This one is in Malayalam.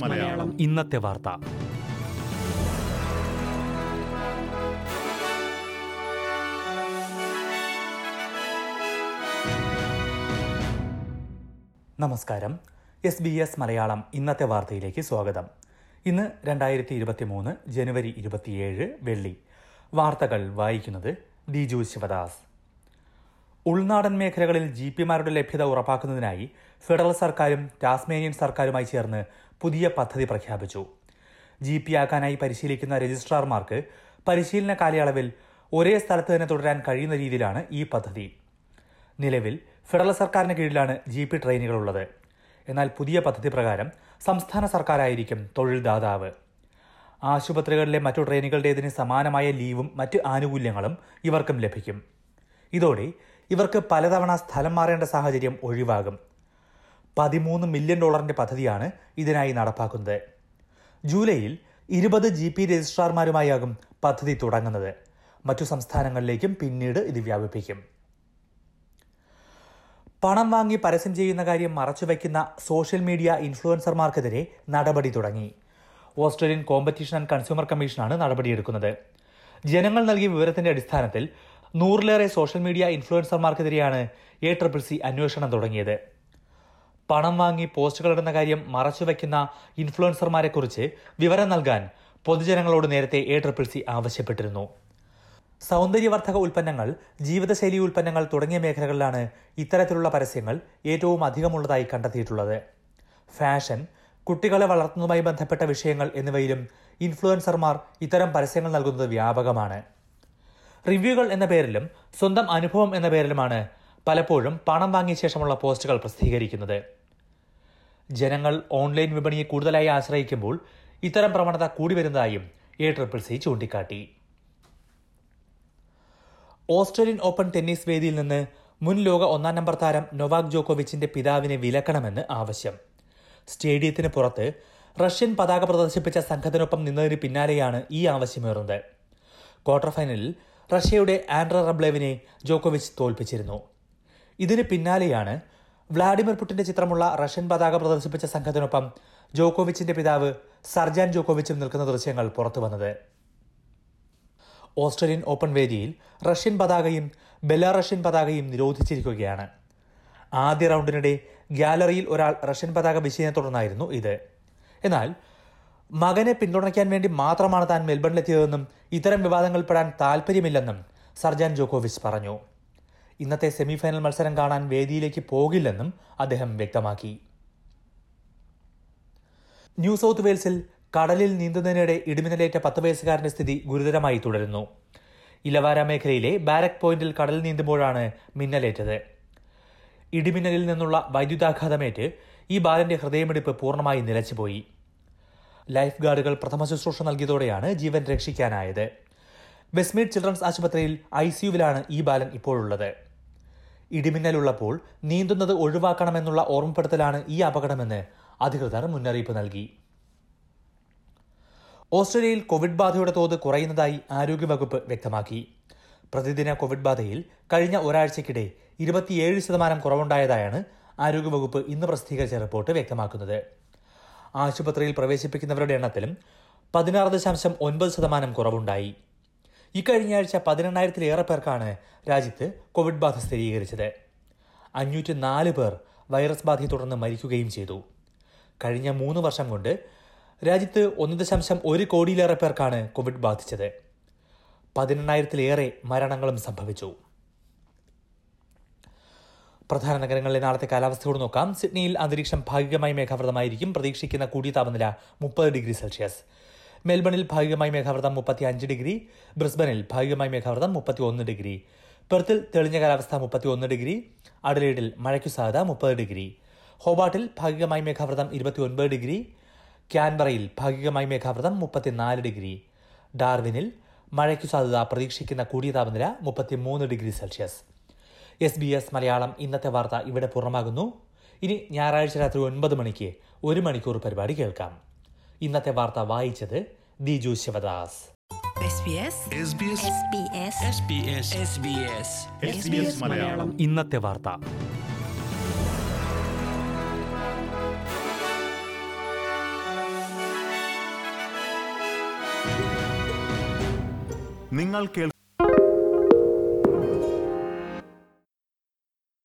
മലയാളം. ഇന്നത്തെ വാർത്ത. നമസ്കാരം. എസ് ബി എസ് മലയാളം ഇന്നത്തെ വാർത്തയിലേക്ക് സ്വാഗതം. ഇന്ന് രണ്ടായിരത്തി ഇരുപത്തി മൂന്ന് ജനുവരി ഇരുപത്തിയേഴ് വെള്ളി. വാർത്തകൾ വായിക്കുന്നത് ദിജു ശിവദാസ്. ഉൾനാടൻ മേഖലകളിൽ ജി പിമാരുടെ ലഭ്യത ഉറപ്പാക്കുന്നതിനായി ഫെഡറൽ സർക്കാരും ടാസ്മേനിയൻ സർക്കാരുമായി ചേർന്ന് പുതിയ പദ്ധതി പ്രഖ്യാപിച്ചു. ജി പി ആക്കാനായി പരിശീലിക്കുന്ന രജിസ്ട്രാർമാർക്ക് പരിശീലന കാലയളവിൽ ഒരേ സ്ഥലത്ത് തന്നെ തുടരാൻ കഴിയുന്ന രീതിയിലാണ് ഈ പദ്ധതി. നിലവിൽ ഫെഡറൽ സർക്കാരിന് കീഴിലാണ് ജി പി ട്രെയിനുകളുള്ളത് എന്നാൽ പുതിയ പദ്ധതി പ്രകാരം സംസ്ഥാന സർക്കാരായിരിക്കും തൊഴിൽ ദാതാവ്. ആശുപത്രികളിലെ മറ്റു ട്രെയിനുകളുടേതിന് സമാനമായ ലീവും മറ്റ് ആനുകൂല്യങ്ങളും ഇവർക്കും ലഭിക്കും. ഇതോടെ ഇവർക്ക് പലതവണ സ്ഥലം മാറേണ്ട സാഹചര്യം ഒഴിവാകും. പതിമൂന്ന് മില്യൺ ഡോളറിന്റെ പദ്ധതിയാണ് ഇതിനായി നടപ്പാക്കുന്നത്. ജൂലൈയിൽ ഇരുപത് ജി പി രജിസ്ട്രാർമാരുമായാകും പദ്ധതി തുടങ്ങുന്നത്. മറ്റു സംസ്ഥാനങ്ങളിലേക്കും പിന്നീട് ഇത് വ്യാപിപ്പിക്കും. പണം വാങ്ങി പരസ്യം ചെയ്യുന്ന കാര്യം മറച്ചുവെക്കുന്ന സോഷ്യൽ മീഡിയ ഇൻഫ്ലുവൻസർമാർക്കെതിരെ നടപടി തുടങ്ങി. ഓസ്ട്രേലിയൻ കോമ്പറ്റീഷൻ ആൻഡ് കൺസ്യൂമർ കമ്മീഷനാണ് നടപടിയെടുക്കുന്നത്. ജനങ്ങൾ നൽകിയ വിവരത്തിന്റെ അടിസ്ഥാനത്തിൽ നൂറിലേറെ സോഷ്യൽ മീഡിയ ഇൻഫ്ലുവൻസർമാർക്കെതിരെയാണ് എ ട്രിപ്പിൾ സി അന്വേഷണം തുടങ്ങിയത്. പണം വാങ്ങി പോസ്റ്റുകൾ ഇടുന്ന കാര്യം മറച്ചുവെക്കുന്ന ഇൻഫ്ലുവൻസർമാരെക്കുറിച്ച് വിവരം നൽകാൻ പൊതുജനങ്ങളോട് നേരത്തെ എ ട്രിപ്പിൾ സി ആവശ്യപ്പെട്ടിരുന്നു. സൗന്ദര്യവർദ്ധക ഉൽപ്പന്നങ്ങൾ ജീവിതശൈലി ഉൽപ്പന്നങ്ങൾ തുടങ്ങിയ മേഖലകളിലാണ് ഇത്തരത്തിലുള്ള പരസ്യങ്ങൾ ഏറ്റവും അധികമുള്ളതായി കണ്ടെത്തിയിട്ടുള്ളത്. ഫാഷൻ കുട്ടികളെ വളർത്തുന്നതുമായി ബന്ധപ്പെട്ട വിഷയങ്ങൾ എന്നിവയിലും ഇൻഫ്ലുവൻസർമാർ ഇത്തരം പരസ്യങ്ങൾ നൽകുന്നത് വ്യാപകമാണ്. റിവ്യൂകൾ എന്ന പേരിലും സ്വന്തം അനുഭവം എന്ന പേരിലുമാണ് പലപ്പോഴും പണം വാങ്ങിയ ശേഷമുള്ള പോസ്റ്റുകൾ പ്രസിദ്ധീകരിക്കുന്നത്. ജനങ്ങൾ ഓൺലൈൻ വിപണിയെ കൂടുതലായി ആശ്രയിക്കുമ്പോൾ ഇത്തരം പ്രവണത കൂടി വരുന്നതായും എ ട്രിപ്പിൾ സി ചൂണ്ടിക്കാട്ടി. ഓസ്ട്രേലിയൻ ഓപ്പൺ ടെന്നീസ് വേദിയിൽ നിന്ന് മുൻ ലോക ഒന്നാം നമ്പർ താരം നൊവാക് ജോക്കോവിച്ചിന്റെ പിതാവിനെ വിലക്കണമെന്ന് ആവശ്യം. സ്റ്റേഡിയത്തിന് പുറത്ത് റഷ്യൻ പതാക പ്രദർശിപ്പിച്ച സംഘത്തിനൊപ്പം നിന്നതിന് പിന്നാലെയാണ് ഈ ആവശ്യമേറുന്നത്. ക്വാർട്ടർ ഫൈനലിൽ റഷ്യയുടെ ആൻഡ്ര റബ്ലേവിനെ ജോക്കോവിച്ച് തോൽപ്പിച്ചിരുന്നു. ഇതിന് പിന്നാലെയാണ് വ്ളാഡിമിർ പുടിന്റെ ചിത്രമുള്ള റഷ്യൻ പതാക പ്രദർശിപ്പിച്ച സംഘത്തിനൊപ്പം ജോക്കോവിച്ചിന്റെ പിതാവ് സർജാൻ ജോക്കോവിച്ചും നിൽക്കുന്ന ദൃശ്യങ്ങൾ പുറത്തുവന്നത് ഓസ്ട്രേലിയൻ ഓപ്പൺ വേദിയിൽ റഷ്യൻ പതാകയും ബെലാറഷ്യൻ പതാകയും നിരോധിച്ചിരിക്കുകയാണ്. ആദ്യ റൗണ്ടിനിടെ ഗ്യാലറിയിൽ ഒരാൾ റഷ്യൻ പതാക വീശിയതിനെ തുടർന്നായിരുന്നു ഇത്. എന്നാൽ മകനെ പിന്തുണയ്ക്കാൻ വേണ്ടി മാത്രമാണ് താൻ മെൽബണിലെത്തിയതെന്നും ഇത്തരം വിവാദങ്ങൾ പെടാൻ താൽപ്പര്യമില്ലെന്നും സർജാൻ ജോക്കോവിച്ച് പറഞ്ഞു. ഇന്നത്തെ സെമിഫൈനൽ മത്സരം കാണാൻ വേദിയിലേക്ക് പോകില്ലെന്നും അദ്ദേഹം വ്യക്തമാക്കി. ന്യൂ സൗത്ത് വെയിൽസിൽ കടലിൽ നീന്തുന്നതിനിടെ ഇടിമിന്നലേറ്റ പത്ത് വയസ്സുകാരന്റെ സ്ഥിതി ഗുരുതരമായി തുടരുന്നു. ഇലവാര മേഖലയിലെ ബാരക് പോയിന്റിൽ കടലിൽ നീന്തുമ്പോഴാണ് മിന്നലേറ്റത്. ഇടിമിന്നലിൽ നിന്നുള്ള വൈദ്യുതാഘാതമേറ്റ് ഈ ബാലന്റെ ഹൃദയമിടിപ്പ് പൂർണമായി നിലച്ചുപോയി. ലൈഫ് ഗാർഡുകൾ പ്രഥമ ശുശ്രൂഷ നൽകിയതോടെയാണ് ജീവൻ രക്ഷിക്കാനായത്. വെസ്റ്റ്മീഡ് ചിൽഡ്രൻസ് ആശുപത്രിയിൽ ഐ സിയുവിലാണ് ഈ ബാലൻ ഇപ്പോഴുള്ളത്. ഇടിമിന്നലുള്ളപ്പോൾ നീന്തുന്നത് ഒഴിവാക്കണമെന്നുള്ള ഓർമ്മപ്പെടുത്തലാണ് ഈ അപകടമെന്ന് അധികൃതർ മുന്നറിയിപ്പ് നൽകി. ഓസ്ട്രേലിയയിൽ കോവിഡ് ബാധയുടെ തോത് കുറയുന്നതായി ആരോഗ്യവകുപ്പ് വ്യക്തമാക്കി. പ്രതിദിന കോവിഡ് ബാധയിൽ കഴിഞ്ഞ ഒരാഴ്ചയ്ക്കിടെ ഇരുപത്തിയേഴ് ശതമാനം കുറവുണ്ടായതായാണ് ആരോഗ്യവകുപ്പ് ഇന്ന് പ്രസിദ്ധീകരിച്ച റിപ്പോർട്ട് വ്യക്തമാക്കുന്നത്. ആശുപത്രിയിൽ പ്രവേശിപ്പിക്കുന്നവരുടെ എണ്ണത്തിലും പതിനാറ് ദശാംശം ഒൻപത് ശതമാനം കുറവുണ്ടായി. ഇക്കഴിഞ്ഞ ആഴ്ച പതിനെണ്ണായിരത്തിലേറെ പേർക്കാണ് രാജ്യത്ത് കോവിഡ് ബാധ സ്ഥിരീകരിച്ചത്. അഞ്ഞൂറ്റി നാല് പേർ വൈറസ് ബാധയെ തുടർന്ന് മരിക്കുകയും ചെയ്തു. കഴിഞ്ഞ മൂന്ന് വർഷം കൊണ്ട് രാജ്യത്ത് ഒന്ന് ദശാംശം ഒരു കോടിയിലേറെ പേർക്കാണ് കോവിഡ് ബാധിച്ചത്. പതിനെണ്ണായിരത്തിലേറെ മരണങ്ങളും സംഭവിച്ചു. പ്രധാന നഗരങ്ങളിലെ നാളത്തെ കാലാവസ്ഥയോട് നോക്കാം. സിഡ്നിയിൽ അന്തരീക്ഷം ഭാഗികമായി മേഘാവൃതമായിരിക്കും. പ്രതീക്ഷിക്കുന്ന കൂടിയ താപനില മുപ്പത് ഡിഗ്രി സെൽഷ്യസ്. മെൽബണിൽ ഭാഗികമായി മേഘാവൃതം മുപ്പത്തി അഞ്ച് ഡിഗ്രി. ബ്രിസ്ബനിൽ ഭാഗികമായി മേഘാവൃതം മുപ്പത്തി ഒന്ന് ഡിഗ്രി. പെർത്തിൽ തെളിഞ്ഞ കാലാവസ്ഥ മുപ്പത്തി ഒന്ന് ഡിഗ്രി. അഡലേഡിൽ മഴയ്ക്കു സാധ്യത മുപ്പത് ഡിഗ്രി. ഹോബാട്ടിൽ ഭാഗികമായി മേഘാവൃതം ഇരുപത്തി ഒൻപത് ഡിഗ്രി. ക്യാൻബറയിൽ ഭാഗികമായി മേഘാവൃതം മുപ്പത്തിനാല് ഡിഗ്രി. ഡാർവിനിൽ മഴയ്ക്കു സാധ്യത പ്രതീക്ഷിക്കുന്ന കൂടിയ താപനില മുപ്പത്തിമൂന്ന് degree Celsius. S B S Malayalam ഇന്നത്തെ വാർത്ത ഇവിടെ പൂർണമാകുന്നു. ഇനി ഞായറാഴ്ച രാത്രി ഒൻപത് മണിക്ക് ഒരു മണിക്കൂർ പരിപാടി കേൾക്കാം. ഇന്നത്തെ വാർത്ത വായിച്ചത് ദിജു ശിവദാസ്. ഇന്നത്തെ വാർത്ത. നിങ്ങൾ കേൾ